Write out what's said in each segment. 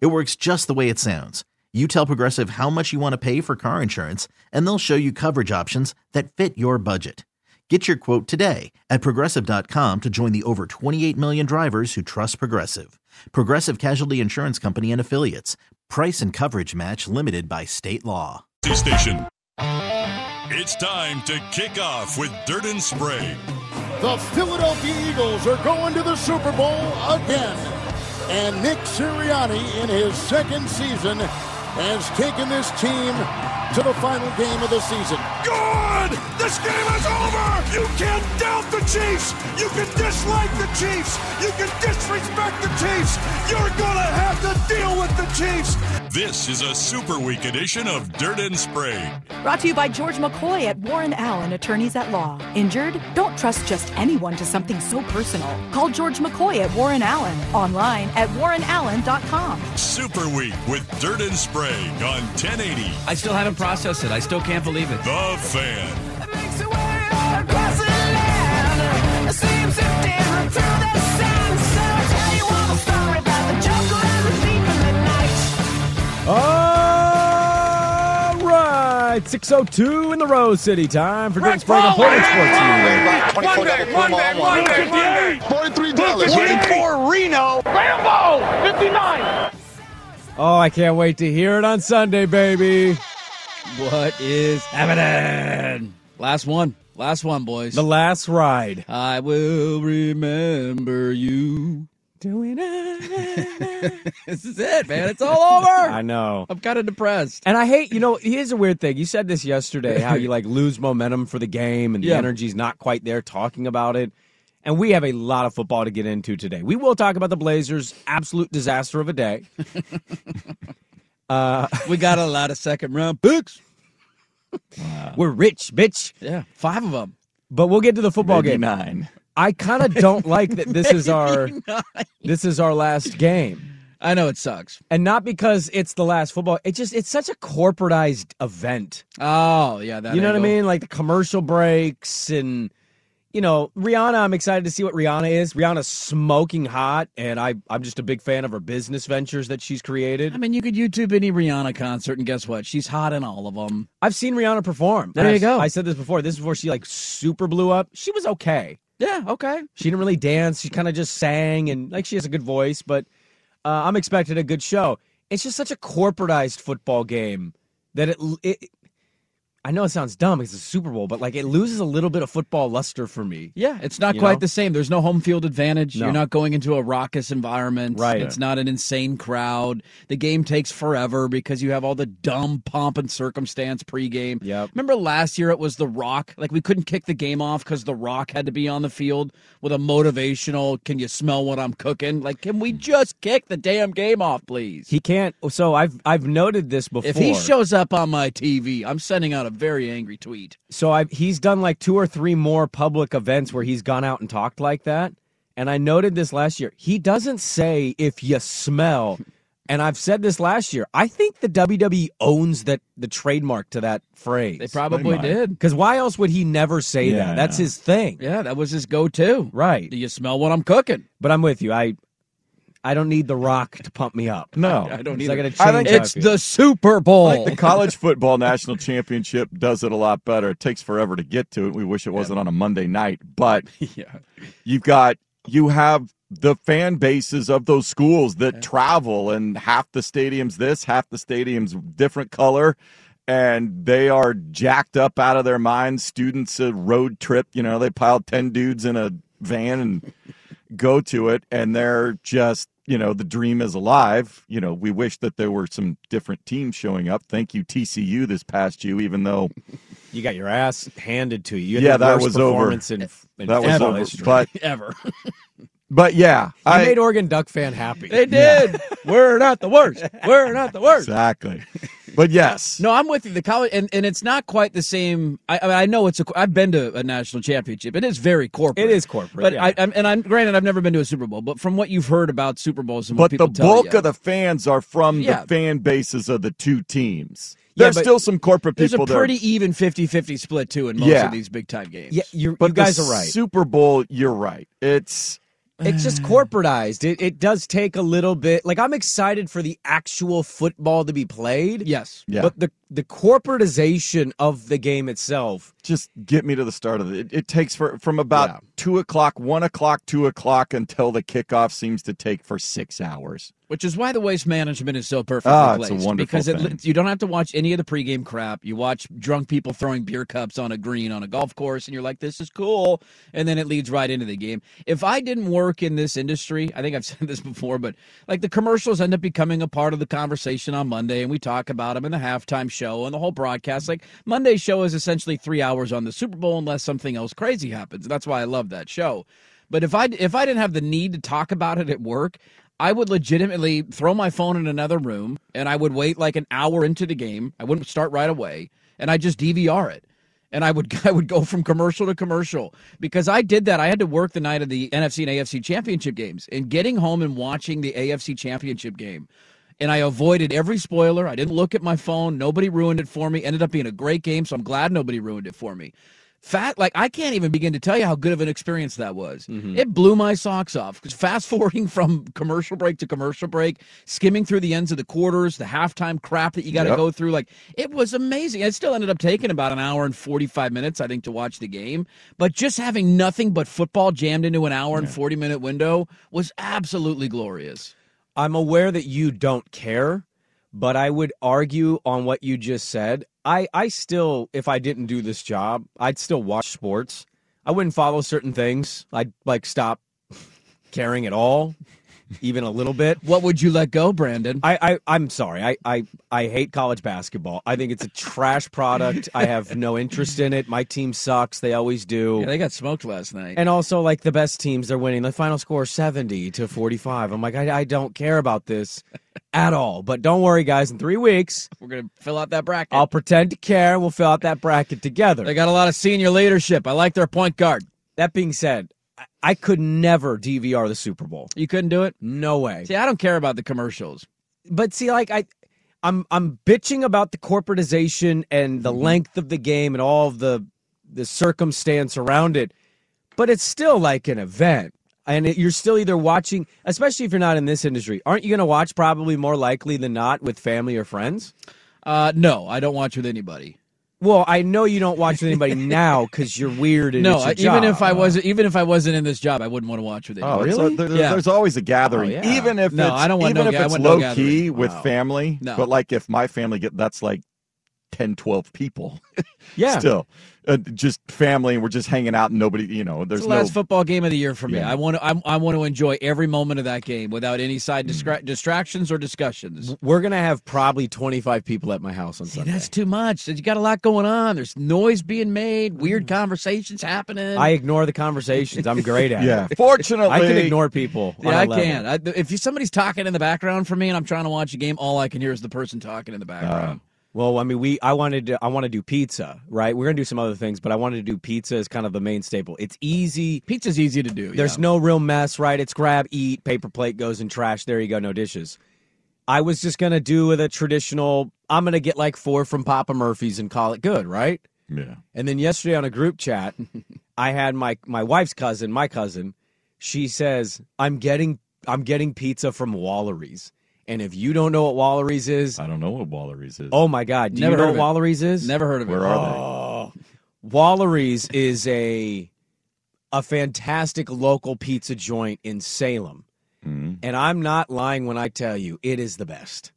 It works just the way it sounds. You tell Progressive how much you want to pay for car insurance, and they'll show you coverage options that fit your budget. Get your quote today at progressive.com to join the over 28 million drivers who trust Progressive. Progressive Casualty Insurance Company and Affiliates. Price and coverage match limited by state law. Station. It's time to kick off with Dirt and Sprague. The Philadelphia Eagles are going to the Super Bowl again. And Nick Sirianni, in his second season, has taken this team to the final game of the season. Good! This game is over! You can't doubt the Chiefs! You can dislike the Chiefs! You can disrespect the Chiefs! You're gonna have to deal with the Chiefs! This is a Super Week edition of Dirt and Sprague. Brought to you by George McCoy at Warren Allen Attorneys at Law. Injured? Don't trust just anyone to something so personal. Call George McCoy at Warren Allen. Online at warrenallen.com. Super Week with Dirt and Sprague on 1080. I still haven't processed it. I still can't believe it. The Fan. All right, 602 in the Rose City. Time for Dirt Sprague on Portland Sports News. Monday, Monday, Monday, $43. for Reno. Rambo, 59. Oh, I can't wait to hear it on Sunday, baby. What is happening? Last one. Last one, boys. The last ride. I will remember you. Doing it. this is it, man. It's all over. I know. I'm kind of depressed. And I hate, you know, here's a weird thing. You said this yesterday how you like lose momentum for the game and the Yeah. energy's not quite there talking about it. And we have a lot of football to get into today. We will talk about the Blazers' absolute disaster of a day. uh, We got a lot of second round picks. we're rich, bitch. Yeah, five of them. But we'll get to the football game. Nine. I kind of don't like that this is our this is our last game. I know it sucks. And not because it's the last football. It just it's such a corporatized event. Oh, yeah. That you know what I mean? Like the commercial breaks and you know, Rihanna, I'm excited to see what Rihanna is. Rihanna's smoking hot, and I, I'm just a big fan of her business ventures that she's created. I mean, you could YouTube any Rihanna concert, and guess what? She's hot in all of them. I've seen Rihanna perform. There you I- go. I said this before. This is before she like super blew up. She was okay. Yeah, okay. She didn't really dance. She kind of just sang and like she has a good voice, but uh, I'm expecting a good show. It's just such a corporatized football game that it, it I know it sounds dumb because it's a Super Bowl, but like it loses a little bit of football luster for me. Yeah, it's not You quite know? the same. There's no home field advantage. No. You're not going into a raucous environment. Right. It's not an insane crowd. The game takes forever because you have all the dumb pomp and circumstance pregame. Yep. Remember last year it was The Rock? Like we couldn't kick the game off because The Rock had to be on the field with a motivational, can you smell what I'm cooking? Like, can we just kick the damn game off, please? He can't. So I've I've noted this before. if he shows up on my TV, I'm sending out a very angry tweet. so I've he's done like two or three more public events where he's gone out and talked like that, and I noted this last year. He doesn't say if you smell. And I've said this last year. I think the WWE owns that the trademark to that phrase. They probably might. did. Because why else would he never say Yeah. that? That's his thing. Yeah, that was his go-to. Right. Do you smell what I'm cooking? But I'm with you. I I don't need The Rock to pump me up. No. I don't need. I gotta change I think It's feel. the Super Bowl. Like the college football national championship does it a lot better. It takes forever to get to it. We wish it wasn't on a Monday night, but yeah. you've got you have the fan bases of those schools that travel and half the stadiums this, half the stadiums different color and they are jacked up out of their minds. Students a road trip, you know, they pile 10 dudes in a van and go to it and they're just you know the dream is alive you know we wish that there were some different teams showing up thank you tcu this past you even though You got your ass handed to you. you Yeah, that worst was over. performance In, in that was football over history. but Ever. But yeah, You I made Oregon Duck fan happy. They did. We're not the worst. We're not the worst. exactly. But yes, No, I'm with you. The college, and, and it's not quite the same. I, I, mean, I know it's a. I've been to a national championship. It is very corporate. It is corporate, but yeah. I, I'm, and I'm granted, I've never been to a Super Bowl. But from what you've heard about Super Bowls and what but the bulk you, of the fans are from Yeah. the fan bases of the two teams. There's but still some corporate people. there's a there. pretty even 50-50 split too in most Yeah. of these big time games. yeah, you, but you guys are right. Super Bowl, you're right. It's It's just mm. corporatized. It, it does take a little bit. Like I'm excited for the actual football to be played. Yes. yeah. But the the corporatization of the game itself. just get me to the start of it. It, it takes for from about Yeah. two o'clock, one o'clock, two o'clock until the kickoff seems to take for six hours. Which is why the waste management is so perfectly Ah, it's a placed. wonderful because it, you don't have to watch any of the pregame crap. You watch drunk people throwing beer cups on a green on a golf course, and you're like, "This is cool," and then it leads right into the game. If I didn't work in this industry, I think I've said this before, but like the commercials end up becoming a part of the conversation on Monday, and we talk about them in the halftime show and the whole broadcast. Like Monday's show is essentially three hours on the Super Bowl, unless something else crazy happens. That's why I love that show. But if I if I didn't have the need to talk about it at work, I would legitimately throw my phone in another room and I would wait like an hour into the game. I wouldn't start right away and I just DVR it. And I would I would go from commercial to commercial because I did that. I had to work the night of the NFC and AFC championship games and getting home and watching the AFC championship game. And I avoided every spoiler. I didn't look at my phone. Nobody ruined it for me. Ended up being a great game, so I'm glad nobody ruined it for me. Fat like I can't even begin to tell you how good of an experience that was. Mm-hmm. It blew my socks off because fast forwarding from commercial break to commercial break, skimming through the ends of the quarters, the halftime crap that you got to Yep. go through, like it was amazing. It still ended up taking about an hour and forty five minutes, I think, to watch the game. But just having nothing but football jammed into an hour and forty minute window was absolutely glorious. I'm aware that you don't care, but I would argue on what you just said. I, I still, if I didn't do this job, I'd still watch sports. I wouldn't follow certain things. I'd like stop caring at all, even a little bit. What would you let go, Brandon? I, I I'm sorry. I, I I hate college basketball. I think it's a trash product. I have no interest in it. My team sucks. They always do. yeah, they got smoked last night. And also, like the best teams, they're winning. The final score seventy to forty-five. I'm like, I, I don't care about this at all. But don't worry, guys. In three weeks, We're gonna fill out that bracket. I'll pretend to care. We'll fill out that bracket together. They got a lot of senior leadership. I like their point guard. that being said, I, could never DVR the Super Bowl. You couldn't do it. No way. See, I don't care about the commercials. but see, like I, I'm I'm bitching about the corporatization and the Mm-hmm. length of the game and all of the the circumstance around it, but it's still like an event. And it, you're still either watching, especially if you're not in this industry, aren't you going to watch probably more likely than not with family or friends? Uh, no, I don't watch with anybody. Well, I know you don't watch with anybody now because you're weird. And no, it's I, your even if. I wasn't, even if I wasn't in this job, I wouldn't want to watch with Oh, anybody. it's really? a- there- Yeah. There's always a gathering, Oh, yeah. even if No, it's, I don't want even no if ga- I it's want no low gathering. key with Wow. family. No. But like if my family get that's like 10, 12 people. yeah, Still, uh, just family, and we're just hanging out, and nobody, you know, It's there's the no. last football game of the year for me. Yeah. I want to. I, I want to enjoy every moment of that game without any side mm. distra- distractions or discussions. we're gonna have probably 25 people at my house on See, Sunday. that's too much. You got a lot going on. There's noise being made, mm. weird conversations happening. I ignore the conversations. I'm great at it. yeah, it. fortunately, I can ignore people. on yeah, a I level. can. I, if you, somebody's talking in the background for me and I'm trying to watch a game, all I can hear is the person talking in the uh, background. Well, I mean, we I wanted to I want to do pizza, right? We're gonna do some other things, but I wanted to do pizza as kind of the main staple. It's easy. Pizza's easy to do. There's yeah. no real mess, right? It's grab, eat, paper plate goes in trash. There you go, no dishes. I was just gonna do with a traditional. I'm gonna get like four from Papa Murphy's and call it good, right? yeah. And then yesterday on a group chat, I had my my wife's cousin, my cousin. She says, "I'm getting I'm getting pizza from Wallery's." And if you don't know what Wallery's is, I don't know what Wallery's is. oh my god, do Never you know heard what of. Wallery's is? Never heard of it. where are Oh, Wallery's is a a fantastic local pizza joint in Salem, they? Mhm. and I'm not lying when I tell you it is the best.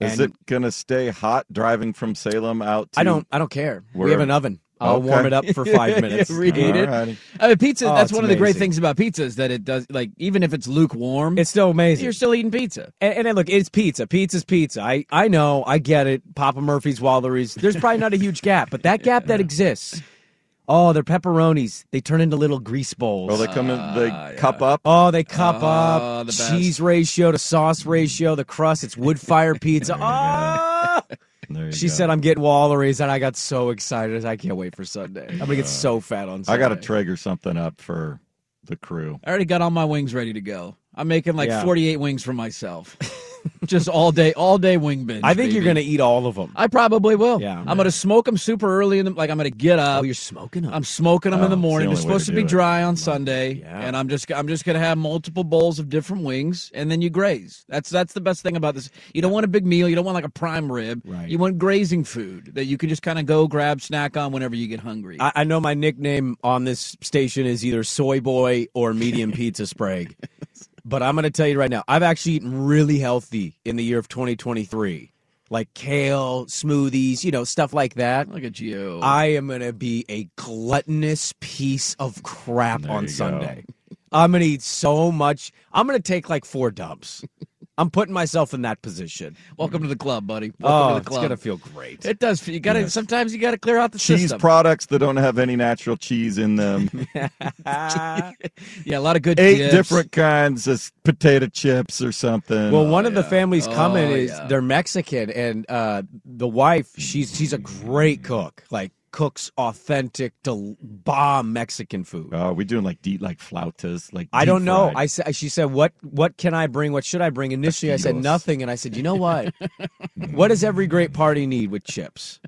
Is And it gonna stay hot driving from Salem out? To I don't I don't care. We have an oven. I'll Okay. warm it up for five minutes. Reheat it. Alrighty. I mean, pizza. Oh, that's it's one of the great things about pizza is that it does like even if it's lukewarm, It's still amazing. you're still eating pizza. And, and then look, it's pizza. Pizza's pizza. I, I know. I get it. Papa Murphy's, Wallery's. There's probably not a huge gap, but that gap that exists, Oh, they're pepperonis. They turn into little grease bowls. Oh, they come in, they cup up. Oh, they cup Oh, up the cheese ratio to sauce ratio. The crust, it's wood fire pizza. Ah! She go. said, "I'm getting Wallery's," and I got so excited. I can't wait for Sunday. I'm gonna get so fat on I got to trigger something up for the crew. I already got all my wings ready to go. I'm making like Yeah. 48 wings for myself. Just all day, all day wing binge. I think you're gonna eat all of them. I probably will. Yeah. I'm gonna smoke them super early in the like. I'm gonna get up. Oh, you're smoking them. I'm smoking them Oh, in the oh, the morning. They're supposed to to, be it. dry on Sunday, Yeah. and I'm just I'm just gonna have multiple bowls of different wings, and then you graze. That's that's the best thing about this. You don't want a big meal. You don't want like a prime rib. Right. You want grazing food that you can just kind of go grab, snack on whenever you get hungry. I, I know my nickname on this station is either Soy Boy or Medium Pizza Sprague. But I'm going to tell you right now, I've actually eaten really healthy in the year of 2023. Like kale, smoothies, you know, stuff like that. Look at you. I am going to be a gluttonous piece of crap There on you go. Sunday. I'm going to eat so much. I'm going to take like four dumps. I'm putting myself in that position. Welcome to the club, buddy. Welcome Oh, to the it's going to feel great. It does. You got to. Yes. Sometimes you got to clear out the Cheese system. products that don't have any natural cheese in them. yeah, a lot of good. Eight dips. different kinds of potato chips or something. Well, one of the yeah. families coming Oh, is yeah. they're Mexican, and uh, the wife she's she's a great cook. Like cooks authentic, del- bomb Mexican food. Oh, we doing like deep like flautas, like I don't know. fried. I said she said what what can I bring? What should I bring? Initially, I said nothing, and I said, you know what? what does every great party need with chips?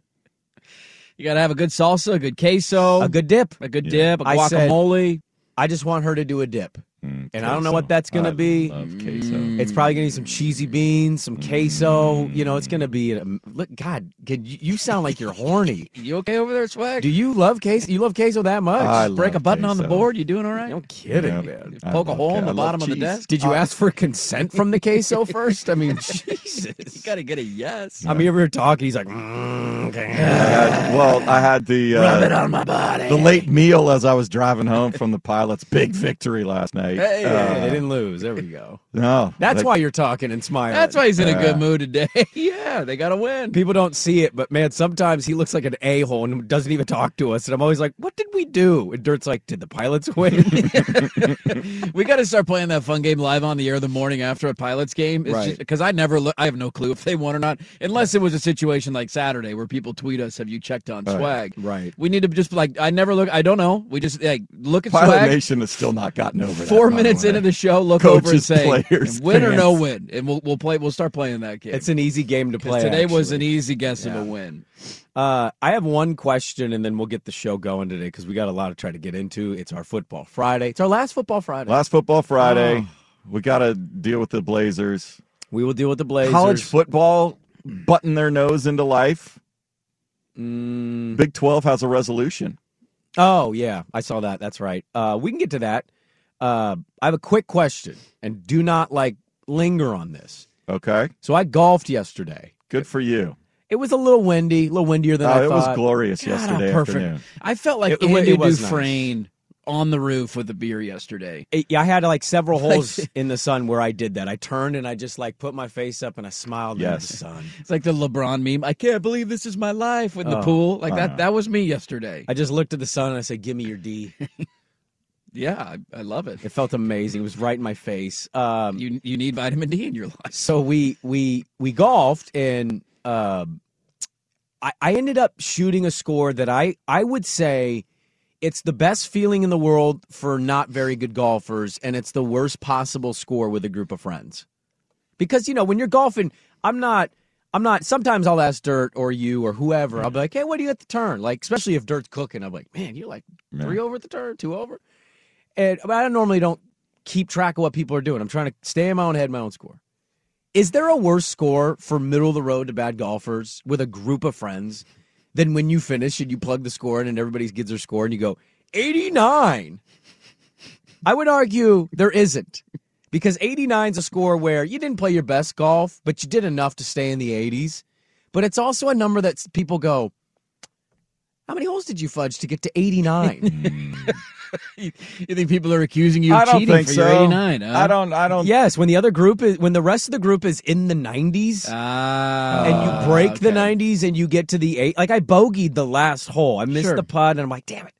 You got to have a good salsa, a good queso, A good dip. a good Yeah. dip, a I said- guacamole. I just want her to do a dip, Mm, and I don't know what that's gonna I be. Love queso. It's probably gonna be some cheesy beans, some queso. You know, it's gonna be. A, look, God, can you, you sound like you're horny. You okay over there, Swag? Do you love queso? You love queso that much? I break a love button on the board? You doing all right? No kidding, Yeah. man. I Poke a love hole in the I love bottom of the desk? Did you ask for consent from the queso first? I mean, Jesus. You got to get a yes. I mean, we were talking. He's like, mm, I okay. had- well, I had the Rub it uh, on my body. the late meal as I was driving home from the pilot's big victory last night. Hey. Uh, they didn't lose. There we go. no, That's like, why you're talking and smiling. That's why he's in a good mood today. yeah, they got to win. People don't see it, but man, sometimes he looks like an a hole and doesn't even talk to us. And I'm always like, "What did we do?" And Dirt's like, "Did the pilots win?" we got to start playing that fun game live on the air the morning after a Pilots game. Right. Because I never look. I have no clue if they won or not, unless it was a situation like Saturday where people tweet us, "Have you checked on swag?" right. We need to just like I never look. I don't know. We just like look at Pilot swag. Nation has still not gotten over that. Four by minutes way. into the show, look over and say, players, "Win or no win," and we'll we'll play. We'll start playing that game. It's an easy game to play. today was an easy guess of a win. Uh, I have one question, and then we'll get the show going today because we got a lot to try to get into. It's our football Friday. It's our last football Friday. Last football Friday, Oh. we got to deal with the Blazers. we will deal with the Blazers. College football button their nose into life. Mm, Big Twelve has a resolution. oh yeah, I saw that. That's right. Uh, we can get to that. Uh, I have a quick question, and do not like linger on this. Okay, So I golfed yesterday. good for you. It was a little windy, a little windier than I thought. Oh, I it thought. was glorious God, how yesterday perfect. afternoon. I felt like It- it Andy was nice. Dufresne on the roof with a beer yesterday. It- yeah, I had like several holes in the sun where I did that. I turned and I just like put my face up and I smiled Yes. at the sun. It's like the LeBron meme. I can't believe this is my life with the Oh, pool. Like I that. That was me yesterday. I just looked at the sun and I said, "Give me your D." yeah, I, I love it. It felt amazing. It was right in my face. Um, You you need vitamin D in your life. so we we we golfed and um I, I ended up shooting a score that I I would say it's the best feeling in the world for not very good golfers and it's the worst possible score with a group of friends because you know when you're golfing I'm not I'm not sometimes I'll ask Dirt or you or whoever I'll be like hey what do you at the turn like especially if Dirt's cooking I'm like man you're like three over at the turn two over and I normally don't keep track of what people are doing I'm trying to stay in my own head my own score is there a worse score for middle of the road to bad golfers with a group of friends than when you finish and you plug the score in and everybody gives their score and you go 89? I would argue there isn't. Because 89 is a score where you didn't play your best golf, but you did enough to stay in the 80s. But it's also a number that people go, how many holes did you fudge to get to 89? you, you think people are accusing you of cheating think for so. your 89? Huh? I don't. I don't. yes, when the other group is, when the rest of the group is in the 90s. Ah, and you break the 90s and you get to the eight. Like I bogeyed the last hole. I missed Sure. the putt, and I'm like, damn it.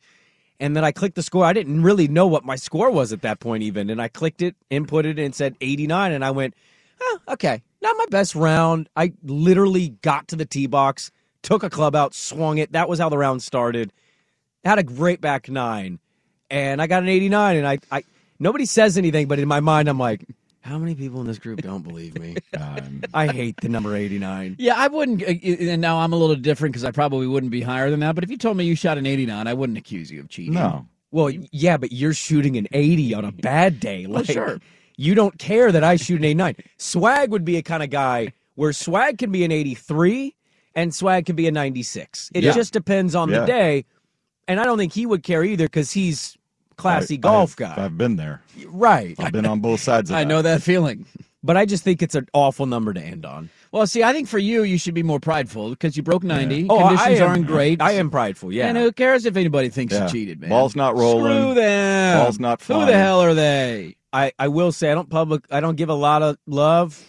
And then I clicked the score. I didn't really know what my score was at that point, even. And I clicked it, inputted it, and said 89. And I went, oh, okay, not my best round. I literally got to the tee box, took a club out, swung it. That was how the round started. Had a great back nine. And I got an 89. And I, I nobody says anything, but in my mind, I'm like, how many people in this group don't believe me? Um, I hate the number 89. Yeah, I wouldn't. uh, And now I'm a little different because I probably wouldn't be higher than that. But if you told me you shot an 89, I wouldn't accuse you of cheating. No. Well, yeah, but you're shooting an 80 on a bad day. Like, sure. You don't care that I shoot an 89. Swag would be a kind of guy where swag can be an 83 and swag can be a 96. It Yeah. just depends on Yeah. the day. And I don't think he would care either because he's classy golf I've, guy. I've been there. right. I've been on both sides of I that. know that feeling. But I just think it's an awful number to end on. Well, see, I think for you, you should be more prideful because you broke 90. Oh, Conditions I am, aren't great. I am prideful, yeah. And who cares if anybody thinks Yeah. you cheated, man? Ball's not rolling. Screw them. Ball's not flying. Who the hell are they? I, I will say I don't public I don't give a lot of love.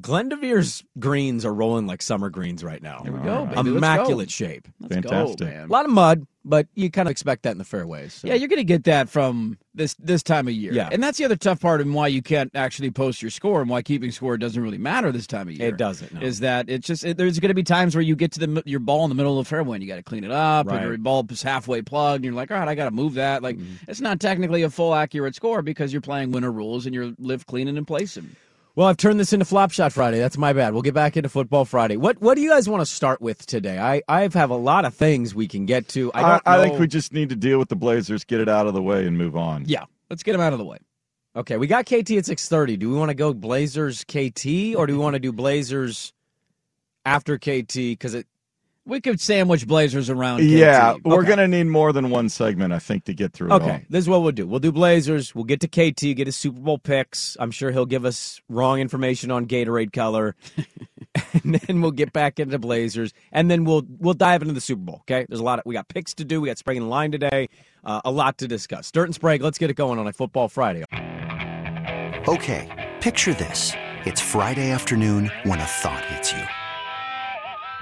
Glendoveer's greens are rolling like summer greens right now. Here we go, baby. Let's Immaculate go. shape. Let's Fantastic. go, man. A lot of mud, but you kind of expect that in the fairways. so. Yeah, you're going to get that from this this time of year. Yeah. and that's the other tough part and why you can't actually post your score and why keeping score doesn't really matter this time of year. It doesn't, no. Is that it's just it, there's going to be times where you get to the your ball in the middle of the fairway and you got to clean it up, Right. and your ball is halfway plugged, and you're like, all right, I got to move that. Like Mm-hmm. it's not technically a full accurate score because you're playing winter rules and you're live cleaning and placing. Well, I've turned this into Flop Shot Friday. That's my bad. We'll get back into Football Friday. What What do you guys want to start with today? I I have a lot of things we can get to. I I. I think we just need to deal with the Blazers, get it out of the way, and move on. Yeah, let's get them out of the way. Okay, we got KT at six thirty. Do we want to go Blazers KT or do we want to do Blazers after KT? Because it We could sandwich Blazers around. KT. Yeah, we're going to need more than one segment, I think, to get through it all. Okay, this is what we'll do. We'll do Blazers. We'll get to KT, get his Super Bowl picks. I'm sure he'll give us wrong information on Gatorade color, and then we'll get back into Blazers, and then we'll we'll dive into the Super Bowl. Okay, there's a lot. Of, we got picks to do. We got Sprague in the line today. Uh, a lot to discuss. Dirt and Sprague. Let's get it going on a Football Friday. Okay, picture this. It's Friday afternoon when a thought hits you.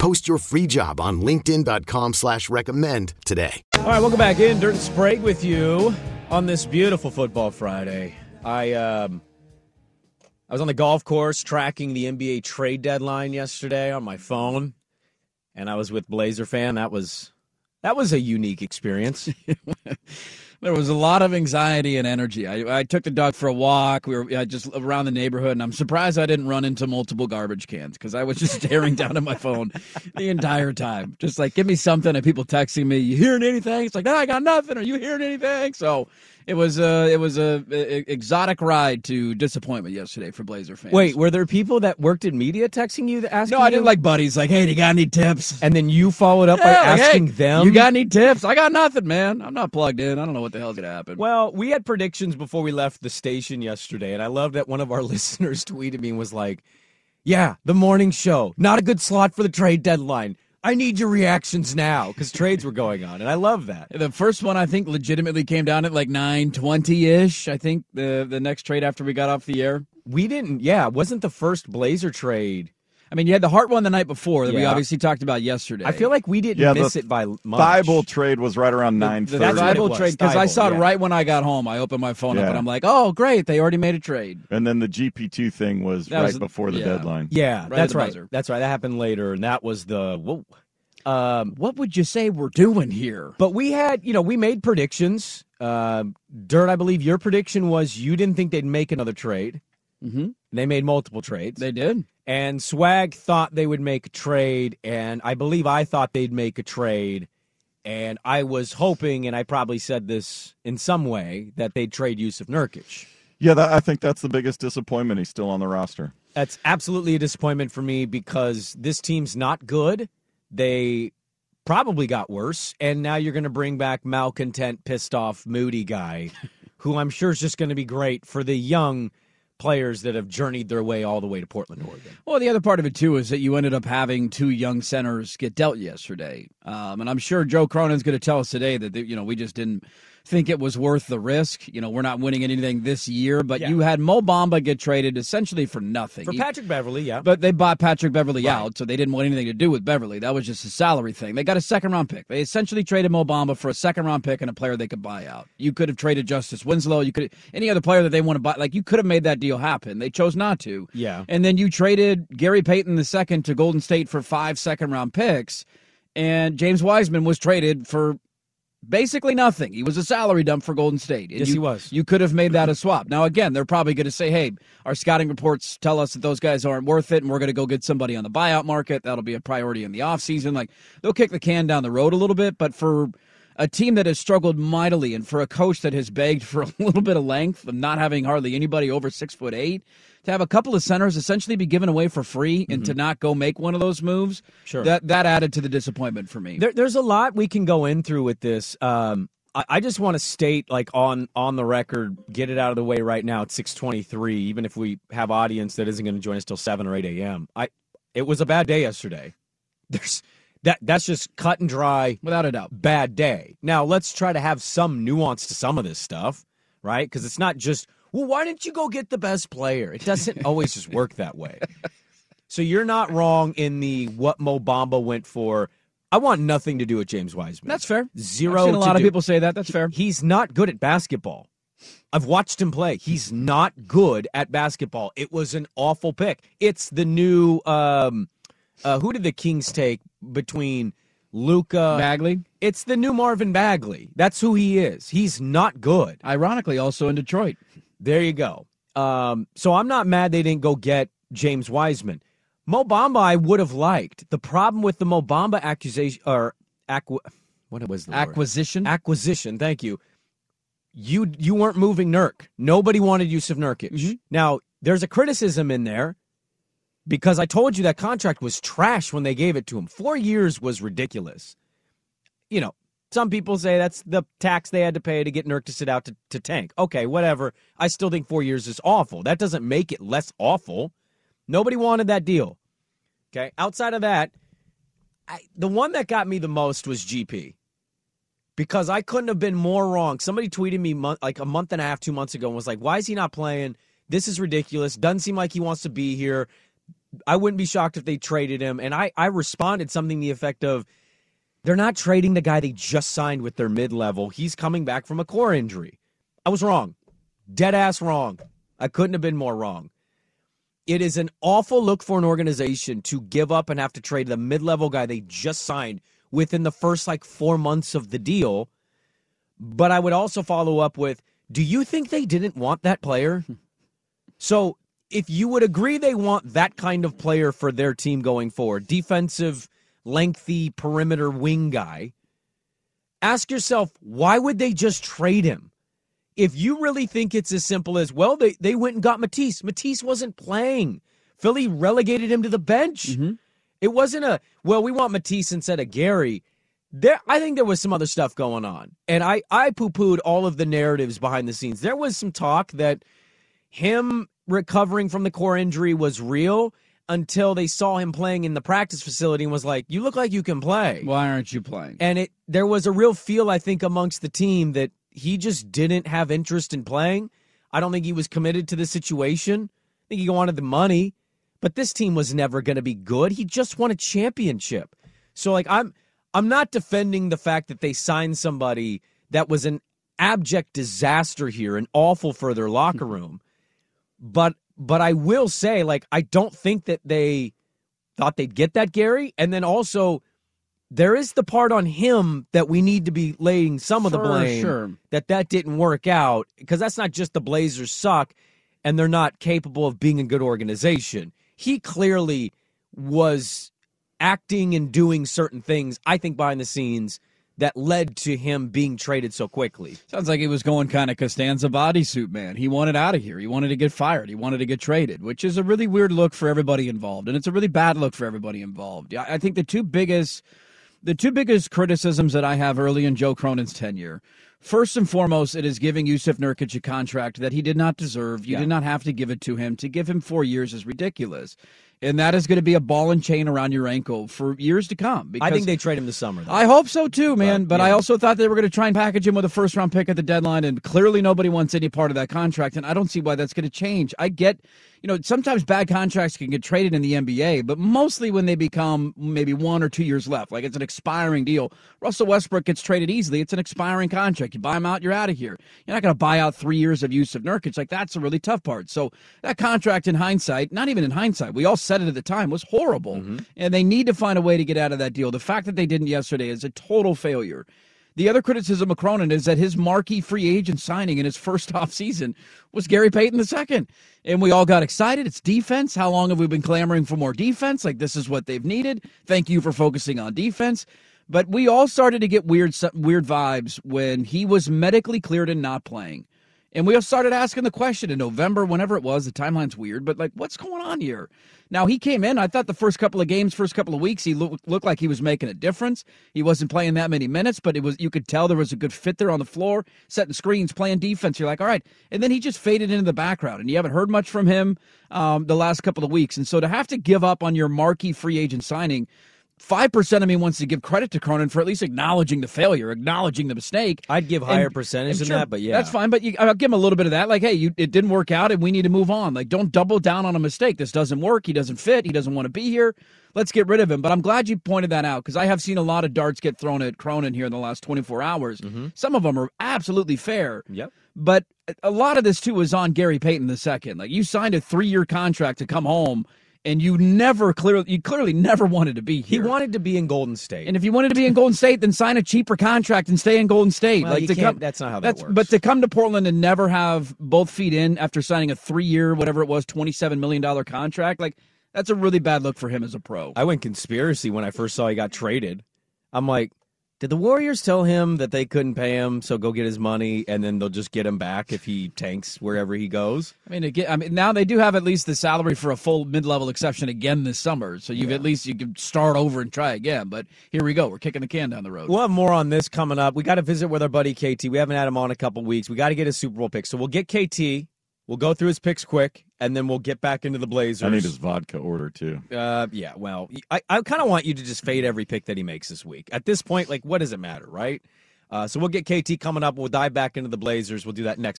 Post your free job on linkedin.com slash recommend today. All right, welcome back in. Dirt and Sprague with you on this beautiful Football Friday. I um, I was on the golf course tracking the NBA trade deadline yesterday on my phone, and I was with Blazer fan. That was that was a unique experience. There was a lot of anxiety and energy. I, I took the dog for a walk. We were just around the neighborhood, and I'm surprised I didn't run into multiple garbage cans because I was just staring down at my phone the entire time. Just like, give me something. And people texting me, "You hearing anything?" It's like, "No, I got nothing." Are you hearing anything? So it was a it was a, a exotic ride to disappointment yesterday for Blazer fans. Wait, were there people that worked in media texting you that asking? You No, I didn't like buddies. Like, hey, do you got any tips? And then you followed up by like, asking hey, them. You got any tips? I got nothing, man. I'm not plugged in. I don't know what the hell's gonna happen. Well, we had predictions before we left the station yesterday, and I love that one of our listeners tweeted me and was like, "Yeah, the morning show, not a good slot for the trade deadline. I need your reactions now because trades were going on, and I love that." The first one I think legitimately came down at like nine twenty ish. I think the the next trade after we got off the air. We didn't, yeah, wasn't the first Blazer trade. I mean, you had the Hart one the night before that we obviously talked about yesterday. I feel like we didn't Yeah, miss it by much. Thybulle trade was right around nine the thirty, what Thybulle trade because I saw it yeah. right when I got home. I opened my phone up and I'm like, oh great, they already made a trade. and then the GP two thing was That right was- before the yeah. deadline. Yeah, Right that's right. buzzer. That's right. That happened later, and that was the whoa. Um, What would you say we're doing here? But we had, you know, we made predictions. Um Dirt, I believe your prediction was you didn't think they'd make another trade. Mm-hmm. They made multiple trades. They did. And Swag thought they would make a trade, and I believe I thought they'd make a trade. And I was hoping, and I probably said this in some way, that they'd trade Yusuf Nurkic. Yeah, that, I think that's the biggest disappointment. He's still on the roster. That's absolutely a disappointment for me because this team's not good. They probably got worse, and now you're going to bring back malcontent, pissed off, moody guy, who I'm sure is just going to be great for the young players that have journeyed their way all the way to Portland, Oregon. Well, the other part of it too is that you ended up having two young centers get dealt yesterday, um, and I'm sure Joe Cronin's going to tell us today that you know we just didn't think it was worth the risk. You know, we're not winning anything this year, but Yeah. you had Mo Bamba get traded essentially for nothing. For Patrick Beverley, yeah. But they bought Patrick Beverley Right. out, so they didn't want anything to do with Beverley. That was just a salary thing. They got a second round pick. They essentially traded Mo Bamba for a second round pick and a player they could buy out. You could have traded Justice Winslow. You could any other player that they want to buy. Like you could have made that deal happen. They chose not to. Yeah. And then you traded Gary Payton the second to Golden State for five second round picks, and James Wiseman was traded for basically nothing. He was a salary dump for Golden State. And Yes, you, he was. You could have made that a swap. Now, again, they're probably going to say, hey, our scouting reports tell us that those guys aren't worth it, and we're going to go get somebody on the buyout market. That'll be a priority in the offseason. Like, they'll kick the can down the road a little bit, but for a team that has struggled mightily and for a coach that has begged for a little bit of length of not having hardly anybody over six foot eight to have a couple of centers essentially be given away for free and to not go make one of those moves Mm-hmm. Sure. that that added to the disappointment for me There, there's a lot we can go in through with this. Um, I, I just want to state, like on on the record, get it out of the way right now. It's six twenty three. Even if we have audience that isn't going to join us till seven or eight a.m. I it was a bad day yesterday. There's that that's just cut and dry, without a doubt bad day. Now let's try to have some nuance to some of this stuff, right? Because it's not just well, why didn't you go get the best player? It doesn't always just work that way. So you're not wrong in the what Mo Bamba went for. I want nothing to do with James Wiseman. that's fair Zero. I've seen a to lot of people say that that's fair He's not good at basketball. I've watched him play. He's not good at basketball. It was an awful pick. It's the new. Um, uh, who did the Kings take between Luka? bagley It's the new Marvin Bagley. That's who he is. He's not good. ironically also in detroit There you go. Um, so I'm not mad they didn't go get James Wiseman. Mo Bamba I would have liked. The problem with the Mo Bamba accusation or acqu- what was the word? acquisition acquisition? Thank you. You you weren't moving Nurk. Nobody wanted Yusuf Nurkic. Mhm. Now there's a criticism in there because I told you that contract was trash when they gave it to him. Four years was ridiculous. You know, some people say that's the tax they had to pay to get Nurk to sit out to, to tank. Okay, whatever. I still think four years is awful. That doesn't make it less awful. Nobody wanted that deal. Okay. Outside of that, I, the one that got me the most was GP because I couldn't have been more wrong. Somebody tweeted me like a month and a half, two months ago, and was like, "Why is he not playing? This is ridiculous. Doesn't seem like he wants to be here." I wouldn't be shocked if they traded him. And I, I responded something the effect of, "They're not trading the guy they just signed with their mid level. He's coming back from a core injury." I was wrong, dead ass wrong. I couldn't have been more wrong. It is an awful look for an organization to give up and have to trade the mid level guy they just signed within the first like four months of the deal But I would also follow up with Do you think they didn't want that player? so if you would agree they want that kind of player for their team going forward, defensive, lengthy perimeter wing guy, ask yourself, why would they just trade him? If you really think it's as simple as, well, they, they went and got Matisse. Matisse wasn't playing. Philly relegated him to the bench. Mm-hmm. It wasn't a, well, we want Matisse instead of Gary. There, I think there was some other stuff going on. And I, I poo pooed all of the narratives behind the scenes. There was some talk that him recovering from the core injury was real until they saw him playing in the practice facility and was like, "You look like you can play. Why aren't you playing?" And it there was a real feel I think amongst the team that he just didn't have interest in playing. I don't think he was committed to the situation. I think he wanted the money, but this team was never going to be good. He just won a championship. So like I'm I'm not defending the fact that they signed somebody that was an abject disaster here and awful for their locker hmm. room. But but I will say, like, I don't think that they thought they'd get that Gary. And then also, there is the part on him that we need to be laying some of the blame sure. that that didn't work out because that's not just the Blazers suck and they're not capable of being a good organization. He clearly was acting and doing certain things, I think, behind the scenes that led to him being traded so quickly. Sounds like he was going kind of Costanza bodysuit man. He wanted out of here. He wanted to get fired. He wanted to get traded, which is a really weird look for everybody involved, and it's a really bad look for everybody involved. I I think the two biggest, the two biggest criticisms that I have early in Joe Cronin's tenure. First and foremost, it is giving Yusuf Nurkic a contract that he did not deserve. You Yeah. did not have to give it to him. To give him four years is ridiculous. And that is going to be a ball and chain around your ankle for years to come. I think they trade him this summer. Though. I hope so too, man. But, But, I also thought they were going to try and package him with a first round pick at the deadline, and clearly nobody wants any part of that contract. And I don't see why that's going to change. I get, you know, sometimes bad contracts can get traded in the NBA, but mostly when they become maybe one or two years left, like it's an expiring deal. Russell Westbrook gets traded easily. It's an expiring contract. You buy him out, you're out of here. You're not going to buy out three years of Yusuf Nurkic. Like that's a really tough part. So that contract, in hindsight, not even in hindsight, we all said it at the time, was horrible. Mm-hmm. And they need to find a way to get out of that deal. The fact that they didn't yesterday is a total failure. The other criticism of Cronin is that his marquee free agent signing in his first off season was Gary Payton II. And we all got excited. It's defense. How long have we been clamoring for more defense? Like, this is what they've needed. Thank you for focusing on defense. But we all started to get weird, weird vibes when he was medically cleared and not playing. And we all started asking the question in November, whenever it was. The timeline's weird, but like, what's going on here? Now he came in. I thought the first couple of games, first couple of weeks, he looked looked like he was making a difference. He wasn't playing that many minutes, but it was you could tell there was a good fit there on the floor, setting screens, playing defense. You're like, all right. And then he just faded into the background, and you haven't heard much from him um, the last couple of weeks. And so to have to give up on your marquee free agent signing. Five percent of me wants to give credit to Cronin for at least acknowledging the failure, acknowledging the mistake. I'd give higher percentage than that, but yeah. that's fine. But you, I'll give him a little bit of that. Like, hey, you, it didn't work out, and we need to move on. Like, don't double down on a mistake. This doesn't work. He doesn't fit. He doesn't want to be here. Let's get rid of him. But I'm glad you pointed that out because I have seen a lot of darts get thrown at Cronin here in the last 24 hours. Some of them are absolutely fair. Mm-hmm. Yep. But a lot of this too was on Gary Payton II. Like, you signed a three-year contract to come home. And you never clearly, you clearly never wanted to be here. He wanted to be in Golden State. And if you wanted to be in Golden State, then sign a cheaper contract and stay in Golden State. Well, like to come, that's not how that works. But to come to Portland and never have both feet in after signing a three-year, whatever it was, twenty-seven million dollar contract, like that's a really bad look for him as a pro. I went conspiracy when I first saw he got traded. I'm like, did the Warriors tell him that they couldn't pay him, so go get his money, and then they'll just get him back if he tanks wherever he goes? I mean, again, I mean, now they do have at least the salary for a full mid-level exception again this summer, so you've at least you can start over and try again. But here we go, we're kicking the can down the road. We'll have more on this coming up. We got to visit with our buddy KT. We haven't had him on a couple weeks. We got to get his Super Bowl pick, So we'll get KT. We'll go through his picks quick, and then we'll get back into the Blazers. I need his vodka order too. Uh, yeah, well, I, I kind of want you to just fade every pick that he makes this week. At this point, like, what does it matter, right? Uh, so we'll get KT coming up. We'll dive back into the Blazers. We'll do that next.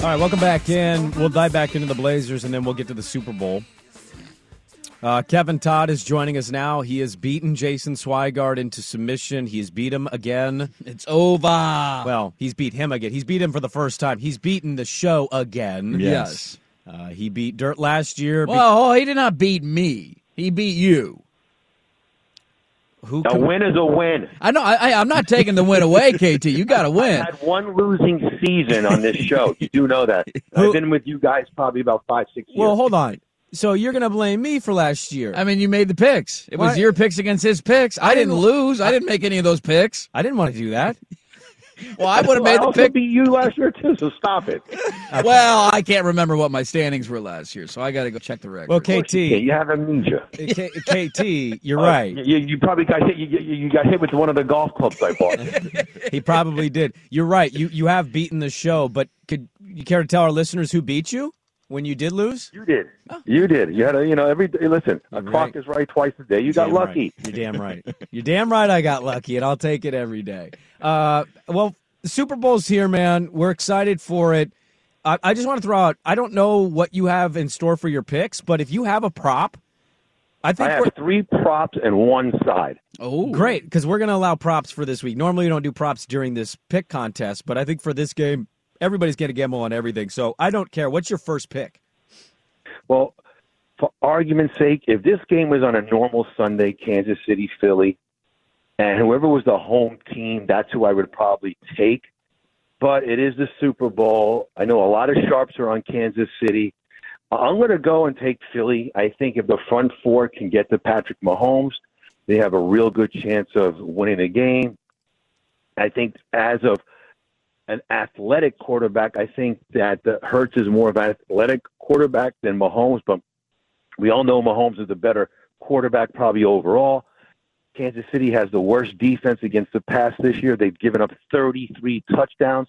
All right, welcome back in. We'll dive back into the Blazers and then we'll get to the Super Bowl. Uh, Kevin Todd is joining us now. He has beaten Jason Swigard into submission. He's beat him again. It's over. Well, he's beat him again. He's beat him for the first time. He's beaten the show again. Yes. Uh, he beat Dirt last year. Be- Well, he did not beat me. He beat you. Who A win is a win. I know. I, I, I'm not taking the win away, KT. You got to win. I had one losing season on this show. You do know that. I've been with you guys probably about five, six years. well, hold on. So you're going to blame me for last year? I mean, you made the picks. It was your picks against his picks. I, didn't didn't- lose. I didn't make any of those picks. I didn't want to do that. Well, I would have Well, made the also pick. beat you last year too. So stop it. Well, I can't remember what my standings were last year, so I got to go check the record. Well, KT, Yeah, you have amnesia. K- KT, you're Uh, right. You, you probably got hit. You, you, you got hit with one of the golf clubs I bought. He probably did. You're right. You you have beaten the show, but could you care to tell our listeners who beat you when you did lose? you did. You did. You had a. You know, every day. Listen, a You're clock is right twice a day. You got Damn lucky. right. You're damn right. You're damn right. I got lucky, and I'll take it every day. Uh, well, the Super Bowl's here, man. We're excited for it. I, I just want to throw out. I don't know what you have in store for your picks, but if you have a prop, I think I we're have three props and one side. Oh, great because we're going to allow props for this week. Normally, we don't do props during this pick contest, but I think for this game, everybody's going to gamble on everything. So I don't care. What's your first pick? Well, for argument's sake, if this game was on a normal Sunday, Kansas City, Philly, and whoever was the home team, that's who I would probably take. But it is the Super Bowl. I know a lot of sharps are on Kansas City. I'm going to go and take Philly. I think if the front four can get to Patrick Mahomes, they have a real good chance of winning the game. I think as of an athletic quarterback, I think that the Hurts is more of an athletic quarterback than Mahomes, but we all know Mahomes is the better quarterback probably overall. Kansas City has the worst defense against the pass this year. They've given up 33 touchdowns.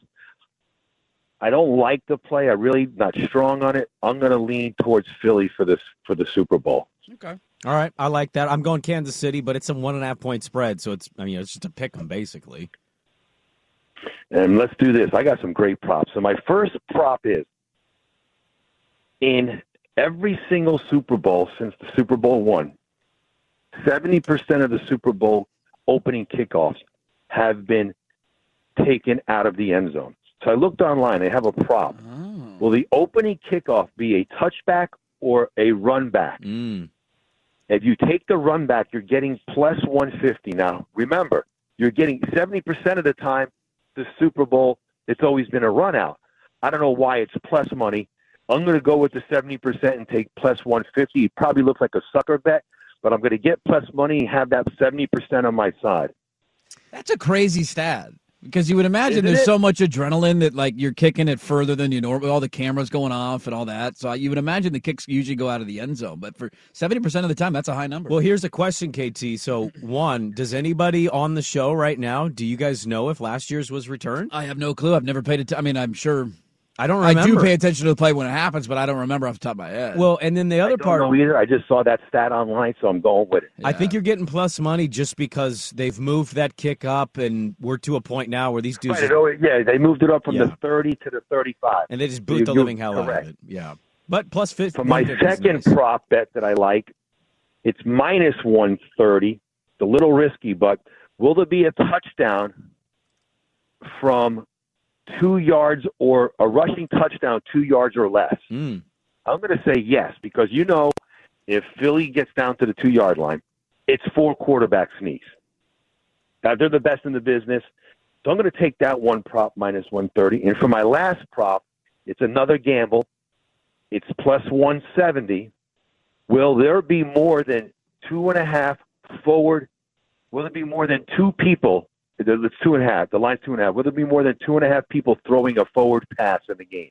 I don't like the play. I really not strong on it. I'm going to lean towards Philly for this for the Super Bowl. Okay. All right, I like that. I'm going Kansas City, but it's a one and a half point spread, so it's I mean it's just a pick 'em basically. And let's do this. I got some great props. So my first prop is in every single Super Bowl since the Super Bowl one, 70% of the Super Bowl opening kickoffs have been taken out of the end zone. So I looked online. They have a prop. Will the opening kickoff be a touchback or a run back? Mm. If you take the run back, you're getting plus 150. Now, remember, you're getting 70% of the time the Super Bowl, it's always been a run out. I don't know why it's plus money. I'm going to go with the 70% and take plus 150. It probably looks like a sucker bet, but I'm going to get plus money and have that 70% on my side. That's a crazy stat because you would imagine Isn't there's it? so much adrenaline that like you're kicking it further than you normally. All the cameras going off and all that. So you would imagine the kicks usually go out of the end zone, but for seventy percent of the time, that's a high number. Well, here's a question, KT. So one, does anybody on the show right now? Do you guys know if last year's was returned? I have no clue. I've never paid it. I mean, I'm sure. I don't remember. I do pay attention to the play when it happens, but I don't remember off the top of my head. Well, and then the I other don't part, know either. I just saw that stat online, so I'm going with it. I think you're getting plus money just because they've moved that kick up, and we're to a point now where these dudes Right, it always- yeah, they moved it up from Yeah. the 30 to the 35. and they just So boot you- the you're living hell out of it. Yeah, but plus fifty. For my second nice. prop bet that I like, it's minus 130. It's a little risky, but will there be a touchdown from two yards or a rushing touchdown two yards or less? Mm. I'm going to say yes because you know if Philly gets down to the two yard line, it's four quarterback sneaks. Now, they're the best in the business. So I'm going to take that one prop minus 130. And for my last prop, it's another gamble. It's plus 170. Will there be more than two and a half forward? Will there be more than two people? It's two and a half. The line's two and a half. Will there be more than two and a half people throwing a forward pass in the game?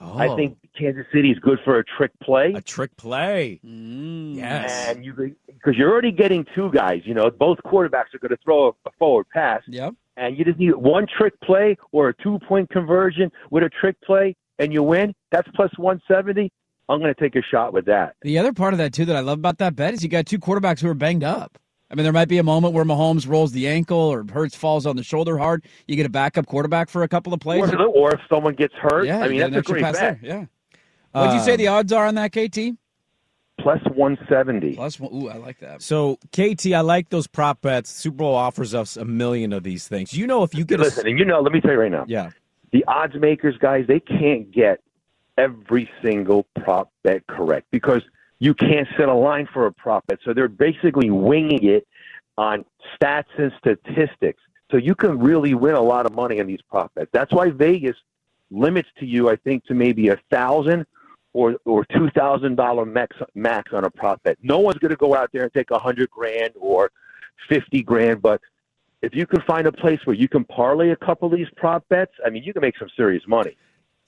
Oh, I think Kansas City is good for a trick play. a trick play. Mm. Yes. And you because you're already getting two guys. You know, both quarterbacks are going to throw a, a forward pass, Yep. and you just need one trick play or a two point conversion with a trick play, and you win. That's plus 170. I'm going to take a shot with that. The other part of that too that I love about that bet is you got two quarterbacks who are banged up. I mean, there might be a moment where Mahomes rolls the ankle or Hurts falls on the shoulder hard. You get a backup quarterback for a couple of plays. Or, or if someone gets hurt, yeah, I mean that's a an great bet. there, Yeah. What'd you say Um, the odds are on that, KT? Plus one seventy. Plus one. Ooh, I like that. So, KT, I like those prop bets. Super Bowl offers us a million of these things. You know, if you get Listen, and you know, let me tell you right now. Yeah. The odds makers, guys, they can't get every single prop bet correct because you can't set a line for a profit. So they're basically winging it on stats and statistics. So you can really win a lot of money on these prop bets. That's why Vegas limits to you, I think, to maybe a thousand or or two thousand dollar max max on a prop bet. No one's going to go out there and take a hundred grand or fifty grand, but if you can find a place where you can parlay a couple of these prop bets, I mean, you can make some serious money.